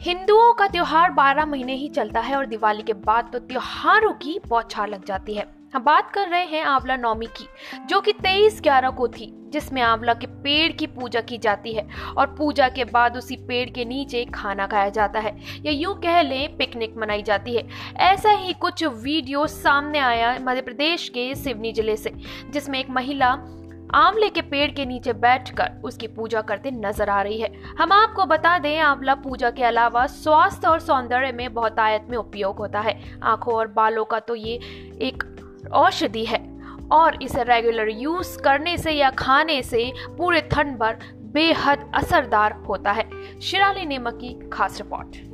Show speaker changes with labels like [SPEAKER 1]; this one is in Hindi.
[SPEAKER 1] हिंदुओं का त्योहार बारह महीने ही चलता है और दिवाली के बाद तो त्योहारों की बौछार लग जाती है। हम बात कर रहे हैं आंवला नौमी की, जो कि तेईस ग्यारह को थी, जिसमें आंवला के पेड़ की पूजा की जाती है और पूजा के बाद उसी पेड़ के नीचे खाना खाया जाता है। या यूँ कह लें, पिकनिक मनाई जाती है। ऐसा ही कुछ वीडियो सामने आया मध्य प्रदेश के सिवनी ज़िले से, जिसमें एक महिला आंवले के पेड़ के नीचे बैठकर उसकी पूजा करते नज़र आ रही है। हम आपको बता दें, आंवला पूजा के अलावा स्वास्थ्य और सौंदर्य में बहुत आयत में उपयोग होता है। आँखों और बालों का तो ये एक औषधि है। और इसे रेगुलर यूज़ करने से या खाने से पूरे थन भर बेहद असरदार होता है। शिराली नेमक की खास रिपोर्ट